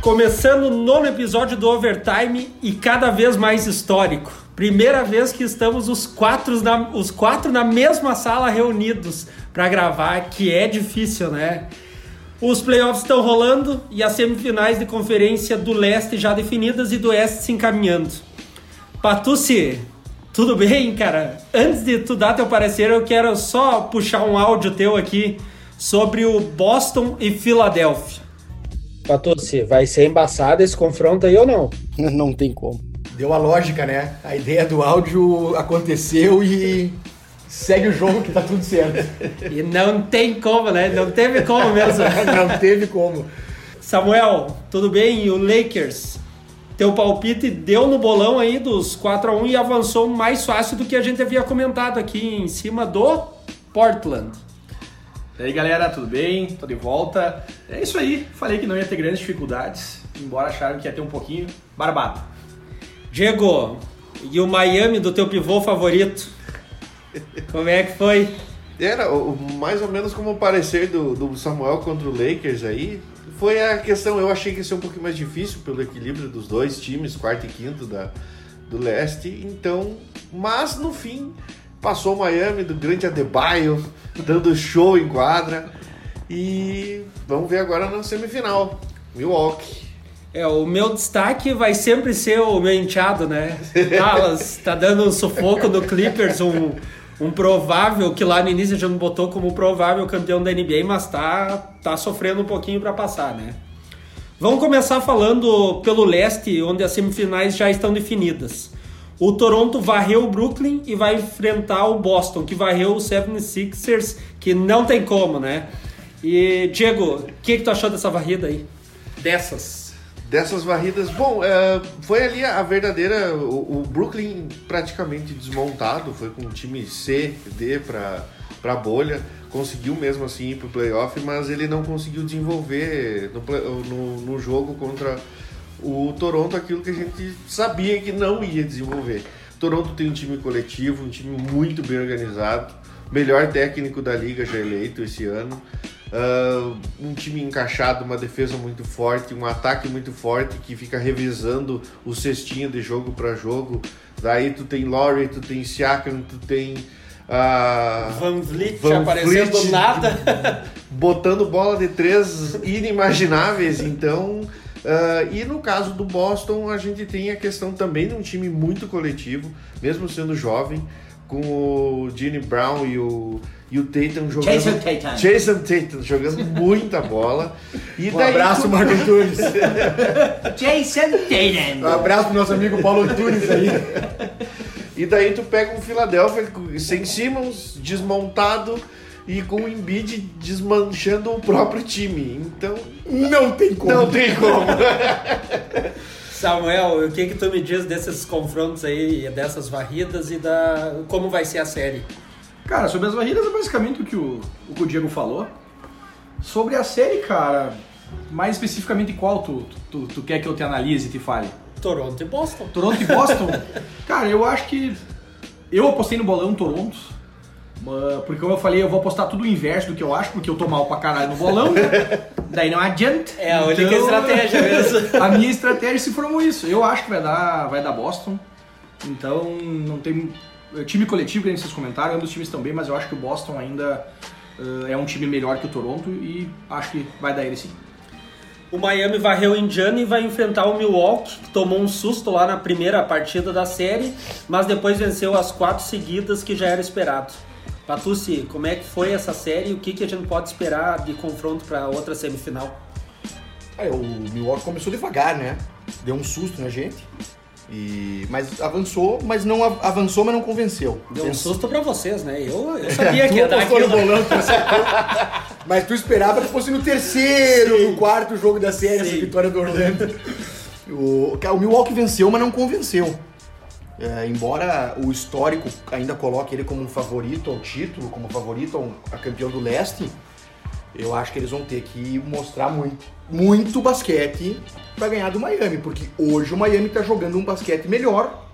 Começando o nono episódio do Overtime e cada vez mais histórico. Primeira vez que estamos os quatro na, os quatro na mesma sala reunidos para gravar, que é difícil, né? Os playoffs estão rolando e as semifinais de conferência do leste já definidas e do oeste se encaminhando. Patucci, tudo bem, cara? Antes de tu dar teu parecer, eu quero só puxar um áudio teu aqui sobre o Boston e Filadélfia. Patucci, vai ser embaçado esse confronto aí ou não? Não tem como. Deu a lógica, né? A ideia do áudio aconteceu e segue o jogo que tá tudo certo. E não tem como, né? Não teve como mesmo. não teve como. Samuel, tudo bem? E o Lakers? Teu palpite deu no bolão aí dos 4 a 1 e avançou mais fácil do que a gente havia comentado aqui em cima do Portland. E aí galera, tudo bem? Tô de volta. É isso aí, falei que não ia ter grandes dificuldades, embora acharam que ia ter um pouquinho. Barbado. Diego, e o Miami do teu pivô favorito? Como é que foi? Era mais ou menos como o parecer do, do Samuel contra o Lakers aí. Foi a questão, eu achei que ia ser um pouquinho mais difícil pelo equilíbrio dos dois times, quarto e quinto da, do leste. Então, mas no fim, passou Miami do grande Adebayo, dando show em quadra. E vamos ver agora na semifinal. Milwaukee. É, o meu destaque vai sempre ser o meu enteado, né? Dallas tá dando um sufoco no Clippers, um, um provável, que lá no início a gente botou como provável campeão da NBA, mas tá, tá sofrendo um pouquinho para passar, né? Vamos começar falando pelo leste, onde as semifinais já estão definidas. O Toronto varreu o Brooklyn e vai enfrentar o Boston, que varreu o 76ers, que não tem como, né? E, Diego, o que, que tu achou dessa varrida aí? Dessas? dessas varridas. Bom, é, foi ali a verdadeira. O, o, Brooklyn praticamente desmontado, foi com o time C, D para para bolha, conseguiu mesmo assim ir para o playoff, mas ele não conseguiu desenvolver no, no, no, jogo contra o Toronto aquilo que a gente sabia que não ia desenvolver. Toronto tem um time coletivo, um time muito bem organizado, melhor técnico da liga já eleito esse ano. Uh, um time encaixado, uma defesa muito forte, um ataque muito forte que fica revisando o cestinho de jogo para jogo. Daí tu tem Laurie, tu tem Siakam, tu tem uh, Van Vliet Van aparecendo Vliet, nada, botando bola de três inimagináveis. Então, uh, e no caso do Boston, a gente tem a questão também de um time muito coletivo, mesmo sendo jovem, com o Gene Brown e o e o Tatum jogando. Jason Tatum. Jason Tatum jogando muita bola. E um abraço, tu... Marco Antunes. Jason Tatum. Um abraço pro nosso amigo Paulo Antunes aí. E daí tu pega um Philadelphia sem Simmons, desmontado e com o Embiid desmanchando o próprio time. Então. Não tem como. Não tem como. Samuel, o que que tu me diz desses confrontos aí, dessas varridas e da como vai ser a série? Cara, sobre as varridas é basicamente o que o, o que o Diego falou. Sobre a série, cara, mais especificamente qual tu, tu, tu quer que eu te analise e te fale? Toronto e Boston. Toronto e Boston? cara, eu acho que. Eu apostei no bolão Toronto. Porque como eu falei, eu vou apostar tudo o inverso do que eu acho, porque eu tô mal pra caralho no bolão. Daí não adianta. É a única então, estratégia mesmo. a minha estratégia se formou isso. Eu acho que vai dar, vai dar Boston. Então não tem time coletivo, que vocês comentaram, ambos os times estão bem, mas eu acho que o Boston ainda uh, é um time melhor que o Toronto e acho que vai dar ele sim. O Miami varreu o Indiana e vai enfrentar o Milwaukee, que tomou um susto lá na primeira partida da série, mas depois venceu as quatro seguidas que já era esperado. Patucci, como é que foi essa série e o que, que a gente pode esperar de confronto para outra semifinal? É, o Milwaukee começou devagar, né? Deu um susto na gente. E, mas avançou, mas não avançou, mas não convenceu. Deu um susto pra vocês, né? Eu, eu sabia que ia dar aquilo. Volante, mas tu esperava que fosse no terceiro, Sim. no quarto jogo da série, Sim. essa vitória do Orlando. O, o Milwaukee venceu, mas não convenceu. É, embora o histórico ainda coloque ele como um favorito ao título, como favorito ao, a campeão do leste, eu acho que eles vão ter que mostrar muito, muito basquete para ganhar do Miami, porque hoje o Miami tá jogando um basquete melhor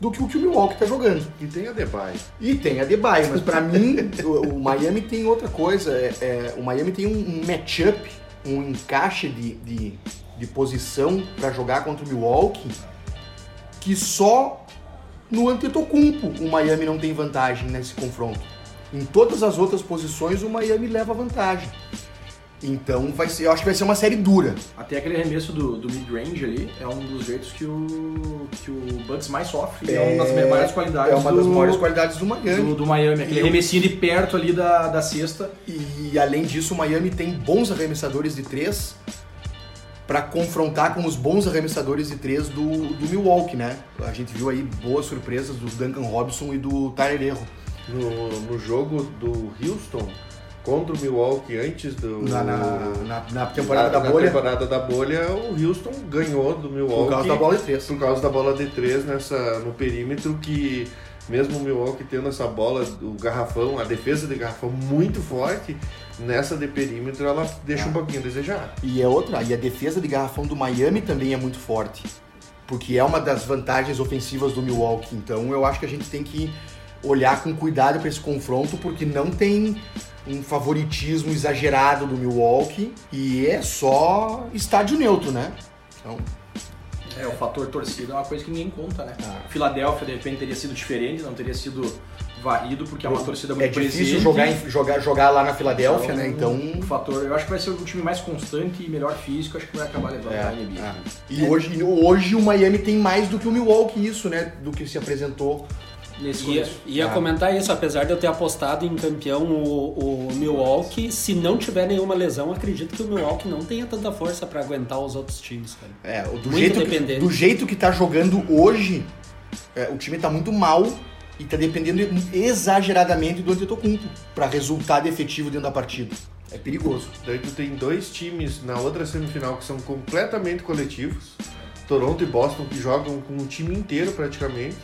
do que o que o Milwaukee tá jogando. E tem a Debye. E tem a Debye, mas para mim o, o, Miami tem outra coisa. É, é, o Miami tem um, um matchup, um encaixe de, de, de posição para jogar contra o Milwaukee que só no Antetokounmpo o Miami não tem vantagem nesse confronto. Em todas as outras posições o Miami leva vantagem. Então vai ser, eu acho que vai ser uma série dura. Até aquele arremesso do, do mid-range ali é um dos jeitos que o, que o Bucks mais sofre. É, é uma das maiores qualidades É uma das do, maiores qualidades do Miami. do, do Miami. Aquele arremessinho de perto ali da, da cesta. E além disso, o Miami tem bons arremessadores de três para confrontar com os bons arremessadores de três do, do Milwaukee, né? A gente viu aí boas surpresas do Duncan Robinson e do Tyler Erro. No, no jogo do Houston contra o Milwaukee antes do. Na, na, na- na temporada na- da na bolha, temporada da bolha, o Houston ganhou do Milwaukee. por causa da bola de três. por causa da bola de três nessa, no perímetro que mesmo o Milwaukee tendo essa bola, o garrafão, a defesa de garrafão muito forte, nessa de perímetro ela deixa Ah. um pouquinho a desejar. E é outra, e a defesa de garrafão do Miami também é muito forte. Porque é uma das vantagens ofensivas do Milwaukee. Então eu acho que a gente tem que olhar com cuidado para esse confronto, porque não tem um favoritismo exagerado do Milwaukee e é só estádio neutro, né? Então, É, o fator torcida é uma coisa que ninguém conta, né? Ah. Filadélfia, de repente, teria sido diferente, não teria sido varrido, porque é uma torcida muito é difícil presente. jogar, em- jogar, jogar lá na Filadélfia, né? Então. O fator, eu acho que vai ser o time mais constante e melhor físico, acho que vai acabar levando É, a NBA. é. E hoje, e hoje o Miami tem mais do que o Milwaukee, isso, né? Do que se apresentou. Nesse Ia, ia Ah. comentar isso, apesar de eu ter apostado em campeão o, o Milwaukee, se não tiver nenhuma lesão, acredito que o Milwaukee não tenha tanta força para aguentar os outros times, cara. É, do, Muito jeito que, do jeito que tá jogando hoje, é, o time tá muito mal e tá dependendo exageradamente do Antetokounmpo para resultado efetivo dentro da partida. É perigoso. Daí tu tem dois times na outra semifinal que são completamente coletivos, Toronto e Boston, que jogam com o time inteiro praticamente.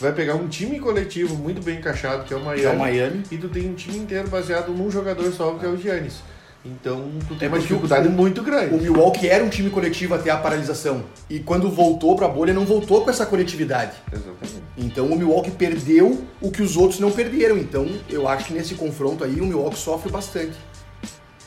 Vai pegar um time coletivo muito bem encaixado, que é o Miami. Que é o Miami. E tu tem um time inteiro baseado num jogador só, que é o Giannis. Então tu tem É uma dificuldade o- muito grande. O Milwaukee era um time coletivo até a paralisação. E quando voltou pra bolha, não voltou com essa coletividade. Exatamente. Então o Milwaukee perdeu o que os outros não perderam. Então eu acho que nesse confronto aí o Milwaukee sofre bastante.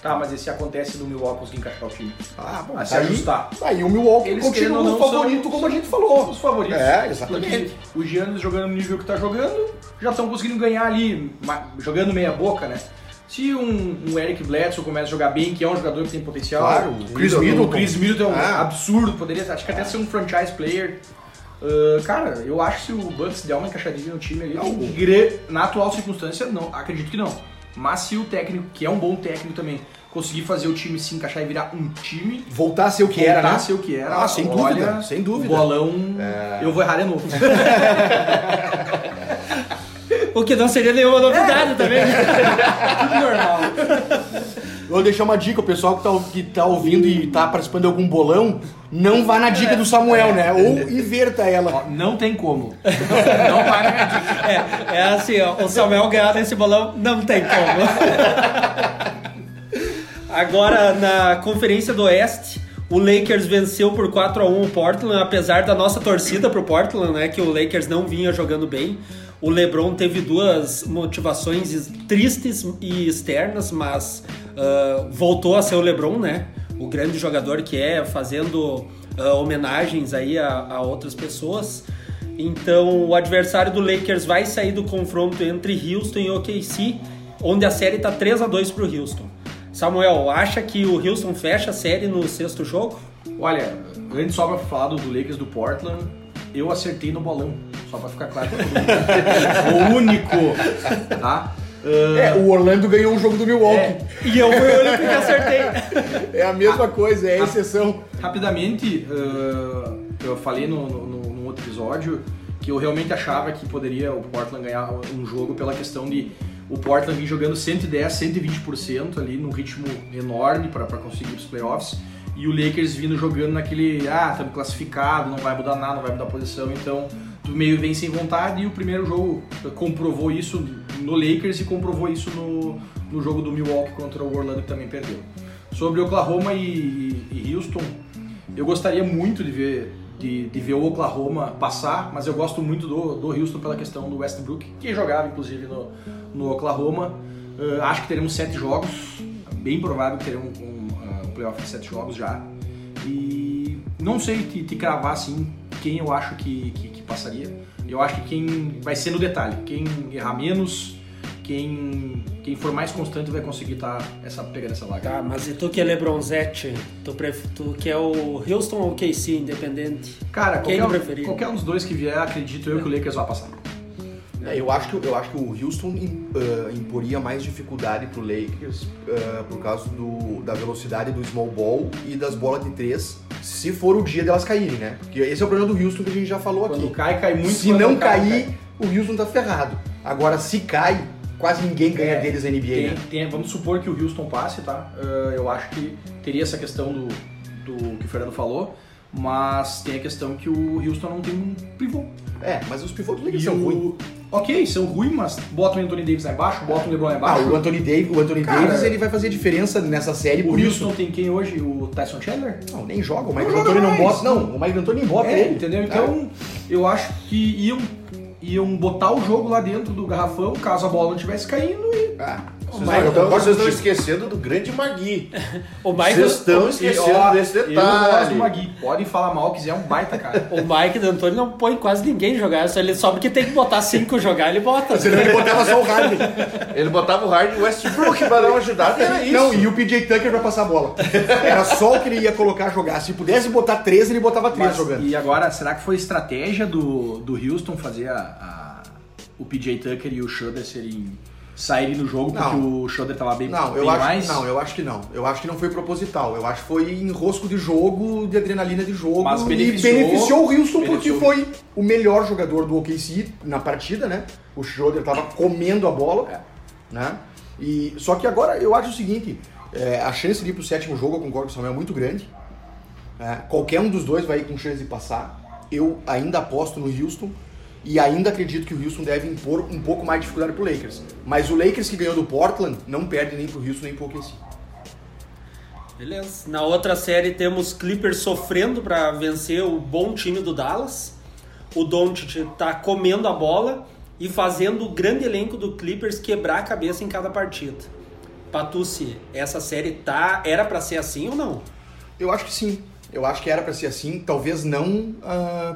Tá, mas esse acontece no Milwaukee conseguir encaixar o time. Ah, bom, A se aí, ajustar. aí o Milwaukee Eles, continua o não, favorito, são- como a gente falou. Os favoritos. É, exatamente. Porque os Giannis jogando no nível que tá jogando, já estão conseguindo ganhar ali, jogando meia boca, né? Se um, um Eric Bledsoe começa a jogar bem, que é um jogador que tem potencial. Claro, o Chris o Middleton. Chris Middleton é um Ah. absurdo, poderia, acho que até ser um franchise player. Ah, cara, eu acho que se o Bucks der uma encaixadinha no time ali, o- na atual circunstância, não, acredito que não. Mas se o técnico, que é um bom técnico também, conseguir fazer o time se encaixar e virar um time, Voltar a ser o que voltar era, né? a ser o que era. Ah, sem olha, dúvida, sem dúvida. O bolão, eu vou errar de novo. O que não seria nenhuma novidade também. Tudo normal. Vou deixar uma dica, o pessoal que tá, que tá ouvindo e tá participando de algum bolão, não vá na dica do Samuel, né? Ou inverta ela. Ó, Não tem como. Não vai na dica. É, é assim, ó, o Samuel ganhar nesse bolão não tem como. Agora, na Conferência do Oeste, o Lakers venceu por 4 a 1 o Portland, apesar da nossa torcida pro Portland, né, que o Lakers não vinha jogando bem. O LeBron teve duas motivações tristes e externas, mas ah, voltou a ser o LeBron, né? O grande jogador que é, fazendo ah, homenagens aí a, a outras pessoas. Então, o adversário do Lakers vai sair do confronto entre Houston e OKC, onde a série tá 3 a 2 pro Houston. Samuel, acha que o Houston fecha a série no sexto jogo? Olha, antes só pra falar do Lakers do Portland, eu acertei no bolão. Só pra ficar claro o único, tá? Ah, É, o Orlando ganhou um jogo do Milwaukee. É. E eu fui o único que acertei. É, a mesma coisa, é a exceção. Rapidamente, ah, eu falei no, no, no- num outro episódio que eu realmente achava que poderia o Portland ganhar um jogo pela questão de o Portland vir jogando 110, 120% ali num ritmo enorme para conseguir os playoffs e o Lakers vindo jogando naquele, ah, estamos classificado, não vai mudar nada, não vai mudar a posição, então tu meio vem sem vontade e o primeiro jogo comprovou isso no Lakers e comprovou isso no, no jogo do Milwaukee contra o Orlando que também perdeu. Sobre Oklahoma e, e Houston, eu gostaria muito de ver, de, de ver o Oklahoma passar, mas eu gosto muito do, do Houston pela questão do Westbrook, que jogava inclusive no, no Oklahoma. Uh, acho que teremos sete jogos, bem provável que teremos um, uh, um playoff de sete jogos já. E não sei te, te cravar assim quem eu acho que, que, que passaria. Eu acho que quem vai ser no detalhe, quem errar menos, quem, quem for mais constante vai conseguir estar essa, pegando essa vaga. Tá, mas e tu que é Lebronzete, tu, pref... tu que é o Houston ou o KC, independente? Cara, Quem tu qualquer, qualquer um dos dois que vier, acredito eu que o Lakers vai passar. É, eu, acho que, eu acho que o Houston ah, imporia mais dificuldade pro Lakers ah, por causa do, da velocidade do small ball e das bolas de três, se for o dia delas caírem, né? Porque esse é o problema do Houston que a gente já falou Quando aqui. cai, cai muito. se quando não cai, cair, cai. o Houston tá ferrado. Agora, se cai, quase ninguém ganha É, deles na NBA, Tem- né? tem- vamos supor que o Houston passe, tá? Uh, eu acho que teria essa questão do, do que o Fernando falou, mas tem a questão que o Houston não tem um pivô. É, mas os pivôs do Lakers são ruins. Ok, são ruins, mas bota o Anthony Davis lá embaixo, bota o LeBron lá Ah, embaixo. o Anthony Davis, o Anthony Cara, Davis ele vai fazer diferença nessa série o por Houston isso. tem quem hoje? O Tyson Chandler? Não, nem joga. O Mike D'Antoni não bota. Não, o Mike D'Antoni nem bota É, ele. entendeu? Então, eu acho que iam, iam botar o jogo lá dentro do garrafão, caso a bola não estivesse caindo e... Ah, Vocês, Mike- não, eu vocês estão esquecendo do grande Magui. O Mike, Vocês estão E, esquecendo ó, desse Eu gosto detalhe. do Magui. Pode falar mal, quiser, é um baita, cara. o Mike D'Antoni não põe quase ninguém jogar, só, ele, só porque tem que botar cinco jogar, ele bota. Senão ele botava só o Harden. Ele botava o Hard Westbrook pra dar uma ajudada e era isso. Não, e o PJ Tucker pra passar a bola. Era só o que ele ia colocar a jogar. Se pudesse botar três, ele botava três Mas, jogando. e agora, será que foi estratégia do, do Houston fazer a, a- o PJ Tucker e o Schroeder serem saírem no jogo porque Não. o Schroeder tava bem, Não, bem eu acho, mais? não, eu acho que não. Eu acho que não foi proposital. Eu acho que foi enrosco de jogo, de adrenalina de jogo. Mas e beneficiou- beneficiou o Houston porque beneficiou. foi o melhor jogador do OKC na partida, né? O Schroeder tava comendo a bola, né? E, só que agora eu acho o seguinte, é, a chance de ir pro sétimo jogo, eu concordo com o Samuel, é muito grande. É, qualquer um dos dois vai ir com chance de passar. Eu ainda aposto no Houston e ainda acredito que o Houston deve impor um pouco mais de dificuldade pro Lakers. Mas o Lakers que ganhou do Portland não perde nem pro Houston nem pro OKC. Beleza. Na outra série temos Clippers sofrendo para vencer o bom time do Dallas. O Doncic tá comendo a bola e fazendo o grande elenco do Clippers quebrar a cabeça em cada partida. Patucci, essa série tá era para ser assim ou não? Eu acho que sim. Eu acho que era pra ser assim. Talvez não ah,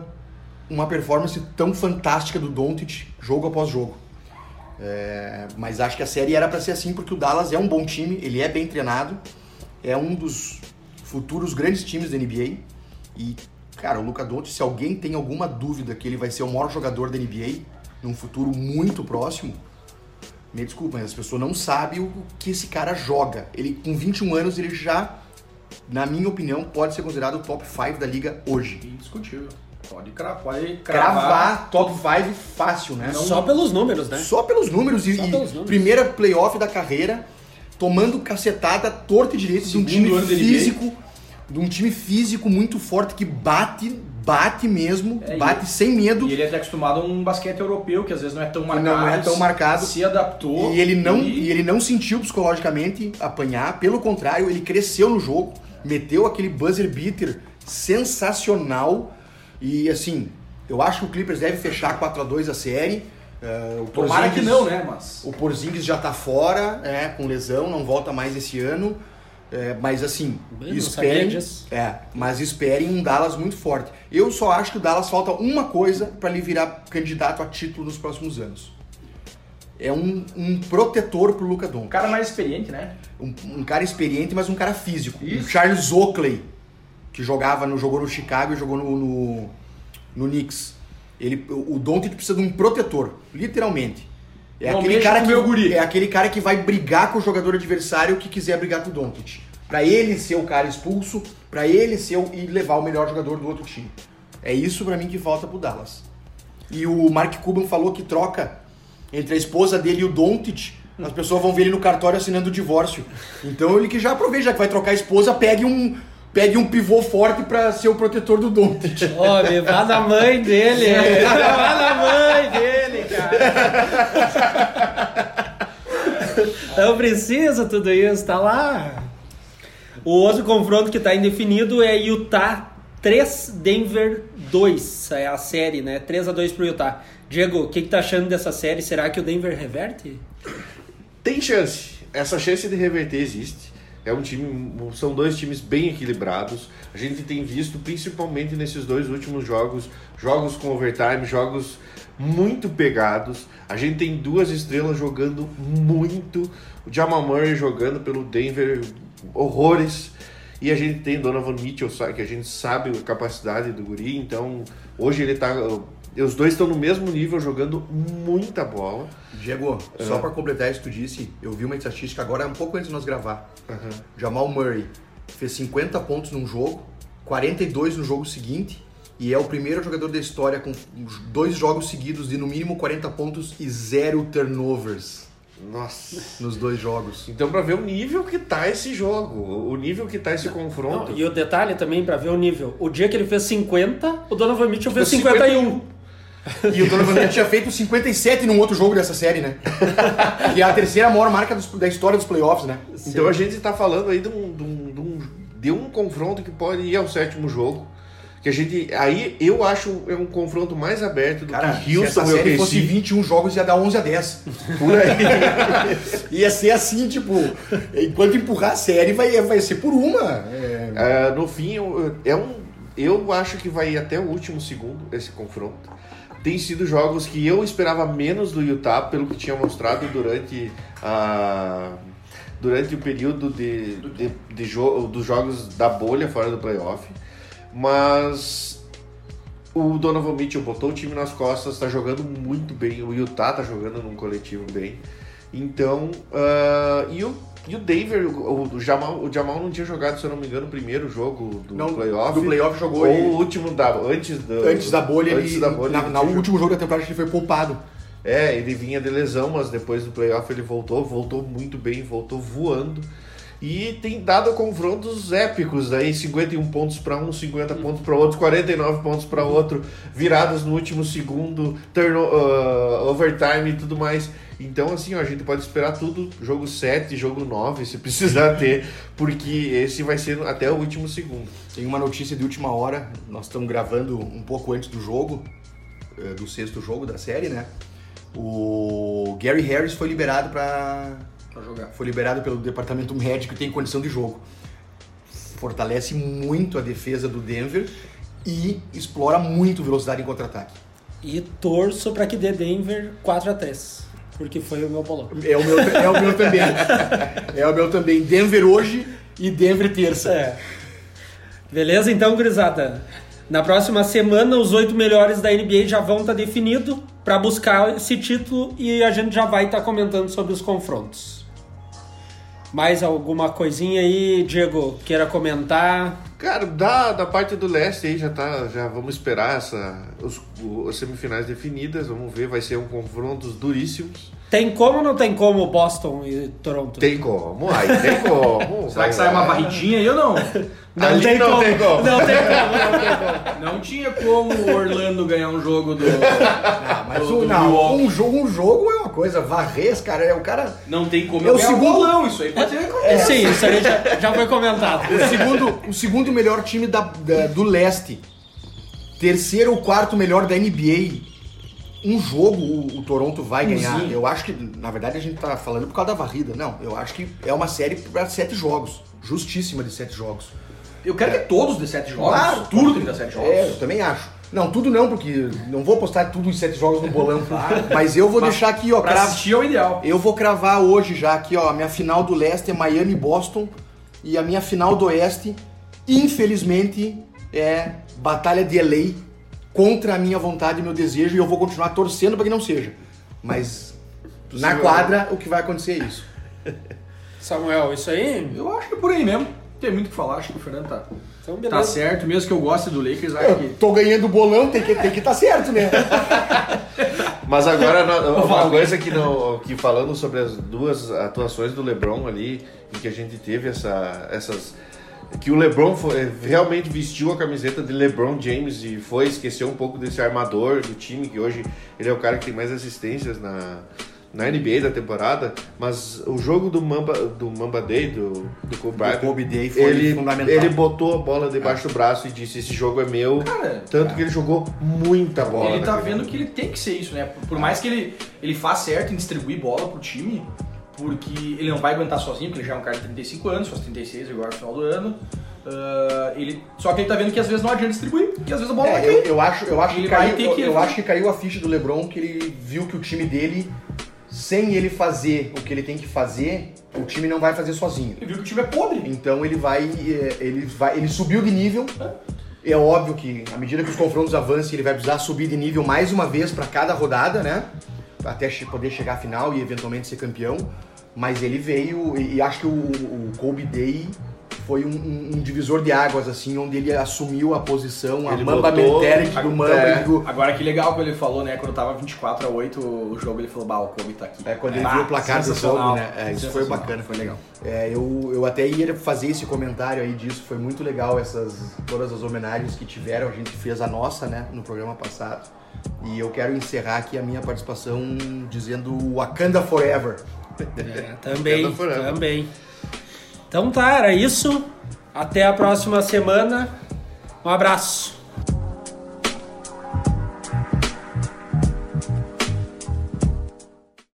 uma performance tão fantástica do Doncic jogo após jogo. É, mas acho que a série era pra ser assim porque o Dallas é um bom time, ele é bem treinado, é um dos futuros grandes times da NBA. E, cara, o Luca Doncic, se alguém tem alguma dúvida que ele vai ser o maior jogador da NBA num futuro muito próximo, me desculpa, mas as pessoas não sabem o que esse cara joga. Ele, com 21 anos, ele já, na minha opinião, pode ser considerado o top 5 da liga hoje. Indiscutível. Pode cravar, pode cravar. Cravar top 5 fácil, né? Só pelos números, né? Só pelos números. E, Só pelos números. primeira playoff da carreira, tomando cacetada torta e direito de um time físico, de um time físico muito forte que bate, bate mesmo, É, e- bate sem medo. E ele é até acostumado a um basquete europeu, que às vezes não é tão marcado. Não é tão marcado. Se adaptou. E ele não, e- e ele não sentiu psicologicamente apanhar, pelo contrário, ele cresceu no jogo, meteu aquele buzzer beater sensacional e assim, eu acho que o Clippers deve fechar 4 a 2 a série. eh, o Tomara que Porzingis- não, né? Mas. O Porzingis já tá fora, é, com lesão, não volta mais esse ano. É, mas assim, Bem, esperem. É, mas esperem um Dallas muito forte. Eu só acho que o Dallas falta uma coisa para ele virar candidato a título nos próximos anos. É um, um protetor pro Luca Um Doncic. cara mais experiente, né? Um, um cara experiente, mas um cara físico. O Isso. Charles Oakley, que jogava no, jogou no Chicago e jogou no, no, no Knicks. Ele, o Doncic precisa de um protetor, literalmente. É Não aquele, cara que, é aquele cara que vai brigar com o jogador adversário que quiser brigar com o Doncic. Pra ele ser o cara expulso, pra ele ser o, e levar o melhor jogador do outro time. É isso pra mim que falta pro Dallas. E o Mark Cuban falou que troca entre a esposa dele e o Doncic, as pessoas vão ver ele no cartório assinando o divórcio. Então ele que já aproveita, já que vai trocar a esposa, pegue um, pegue um pivô forte pra ser o protetor do Doncic. Homem, vá na mãe dele. vá na mãe dele, cara. Não precisa tudo isso, tá lá. O outro confronto que tá indefinido é Utah 3, Denver 2. É a série, né? 3 a 2 pro Utah. Diego, o que, que tá achando dessa série? Será que o Denver reverte? Tem chance. Essa chance de reverter existe. É um time, são dois times bem equilibrados. A gente tem visto, principalmente nesses dois últimos jogos, jogos com overtime, jogos muito pegados. A gente tem duas estrelas jogando muito. O Jamal Murray jogando pelo Denver horrores. E a gente tem Donovan Mitchell, que a gente sabe a capacidade do guri. Então, hoje ele tá... Os dois estão no mesmo nível, jogando muita bola. Diego, uhum. só para completar isso que tu disse, eu vi uma estatística agora, um pouco antes de nós gravar. Uhum. Jamal Murray fez 50 pontos num jogo, 42 no jogo seguinte, e é o primeiro jogador da história com dois jogos seguidos de no mínimo 40 pontos e zero turnovers. Nossa. Nos dois jogos. Então, para ver o nível que tá esse jogo, o nível que tá esse não, confronto. Não, e o detalhe também, para ver o nível: o dia que ele fez 50, o Donovan Mitchell fez 51. 51. E o Donovan Mitchell tinha feito 57 num outro jogo dessa série, né? que é a terceira maior marca dos, da história dos playoffs, né? Sim. Então a gente tá falando aí de um, de, um, de, um, confronto que pode ir ao sétimo jogo. Que a gente. Aí eu acho é um confronto mais aberto do Cara, que Houston se essa série fosse 21 jogos, ia dar 11 a 10. Por aí. ia ser assim, tipo, enquanto empurrar a série, vai, vai ser por uma. É... É, no fim, é um. Eu acho que vai até o último segundo esse confronto tem sido jogos que eu esperava menos do Utah pelo que tinha mostrado durante a durante o período de, de, de jo dos jogos da bolha fora do playoff, mas o Donovan Mitchell botou o time nas costas, está jogando muito bem, o Utah está jogando num coletivo bem, então uh, e o e o Denver, o, o, Jamal, o Jamal não tinha jogado, se eu não me engano, o primeiro jogo do não, playoff. Do playoff jogou Ou o último da, antes, do, antes da bolha. Antes ele, da bolha. Na, na último jogo da temporada ele foi poupado. É, ele vinha de lesão, mas depois do playoff ele voltou, voltou muito bem, voltou voando. E tem dado confrontos épicos aí, 51 pontos para um, 50 pontos para outro, 49 pontos para outro, viradas no último segundo, turn, uh, overtime e tudo mais. Então, assim, ó, a gente pode esperar tudo, jogo 7, jogo 9, se precisar ter, porque esse vai ser até o último segundo. Tem uma notícia de última hora, nós estamos gravando um pouco antes do jogo, eh, do sexto jogo da série, né? O Gary Harris foi liberado para jogar. Foi liberado pelo departamento médico e tem condição de jogo. Fortalece muito a defesa do Denver e explora muito velocidade em contra-ataque. E torço para que dê Denver 4 a 3 porque foi o meu bolão. É o meu, é o meu também. é o meu também. Denver hoje e Denver terça. É. Beleza, então, gurizada. Na próxima semana, os oito melhores da NBA já vão estar tá definidos para buscar esse título e a gente já vai estar tá comentando sobre os confrontos. Mais alguma coisinha aí, Diego, queira comentar? Cara, da, da parte do leste aí já tá. Já vamos esperar essa, os, as semifinais definidas. Vamos ver, vai ser um confrontos duríssimos. Tem como ou não tem como Boston e Toronto? Tem como, aí tem como. Será que sai uma barridinha aí ou não? Não, Ali tem, não como. tem como. Não tem como, não tem como. Não tinha como o Orlando ganhar um jogo do. Não, mas do, do não, um, jogo, um jogo é uma coisa, varres, cara, é o cara. Não tem como é o segundo bolão, isso aí pode ser. É, sim, isso aí já, já foi comentado. O segundo, o segundo melhor time da, da do leste. Terceiro ou quarto melhor da NBA um jogo o, o Toronto vai ganhar. Sim. Eu acho que, na verdade, a gente tá falando por causa da varrida. Não, eu acho que é uma série para sete jogos. Justíssima de sete jogos. Eu quero é. que todos de sete jogos. Claro, tudo tem que dar sete jogos. É, eu também acho. Não, tudo não, porque não vou postar tudo em sete jogos no bolão. Claro. Mas eu vou mas, deixar aqui, ó. Pra cravo, assistir é o ideal. Eu vou cravar hoje já aqui, ó. A minha final do leste é Miami Boston. E a minha final do oeste, infelizmente, é Batalha de LA contra a minha vontade e meu desejo e eu vou continuar torcendo para que não seja. Mas na quadra o que vai acontecer é isso. Samuel, isso aí? Eu acho que é por aí mesmo. Tem muito o que falar, acho que o Fernando tá, então, tá certo, mesmo que eu goste do Lakers, acho que. Tô ganhando bolão, tem que, tem que tá certo, né? Mas agora, uma coisa que, não, que falando sobre as duas atuações do LeBron ali, em que a gente teve essa, essas que o LeBron foi, realmente vestiu a camiseta de LeBron James e foi esqueceu um pouco desse armador do time que hoje ele é o cara que tem mais assistências na, na NBA da temporada, mas o jogo do Mamba do Mamba Day do do Kobe, Bryant, Kobe Day foi ele, fundamental. Ele botou a bola debaixo é. do braço e disse esse jogo é meu, cara, tanto cara. que ele jogou muita bola. Ele tá vendo que ele tem que ser isso, né? Por mais que ele ele faça certo em distribuir bola pro time, porque ele não vai aguentar sozinho, porque ele já é um cara de 35 anos, faz 36 agora no final do ano. Uh, ele, só que ele tá vendo que às vezes não adianta distribuir, que às vezes a bola vai É, eu, cair. eu acho, eu acho Ele que vai caiu, eu, que- eu acho que caiu a ficha do LeBron que ele viu que o time dele, sem ele fazer o que ele tem que fazer, o time não vai fazer sozinho. Ele viu que o time é podre. Então ele vai, eh, ele vai, ele subiu de nível. É óbvio que à medida que os confrontos avancem, ele vai precisar subir de nível mais uma vez para cada rodada, né? Até poder chegar à final e eventualmente ser campeão. Mas ele veio e, e acho que o, o Kobe Day foi um, um- um divisor de águas assim, onde ele assumiu a posição, a Ele mamba mentality do Mamba. É. Agora que legal que ele falou, né? Quando tava 24 a 8 o jogo, ele falou, bah, o Kobe tá aqui. É, quando ele Ah, viu o placar do jogo, né? É, isso foi bacana. Foi legal. É, eu, eu até ia fazer esse comentário aí disso, foi muito legal essas todas as homenagens que tiveram, a gente fez a nossa, né, no programa passado. E eu quero encerrar aqui a minha participação dizendo Wakanda Forever. É, também, Wakanda forever. também. Então tá, era isso. Até a próxima semana. Um abraço.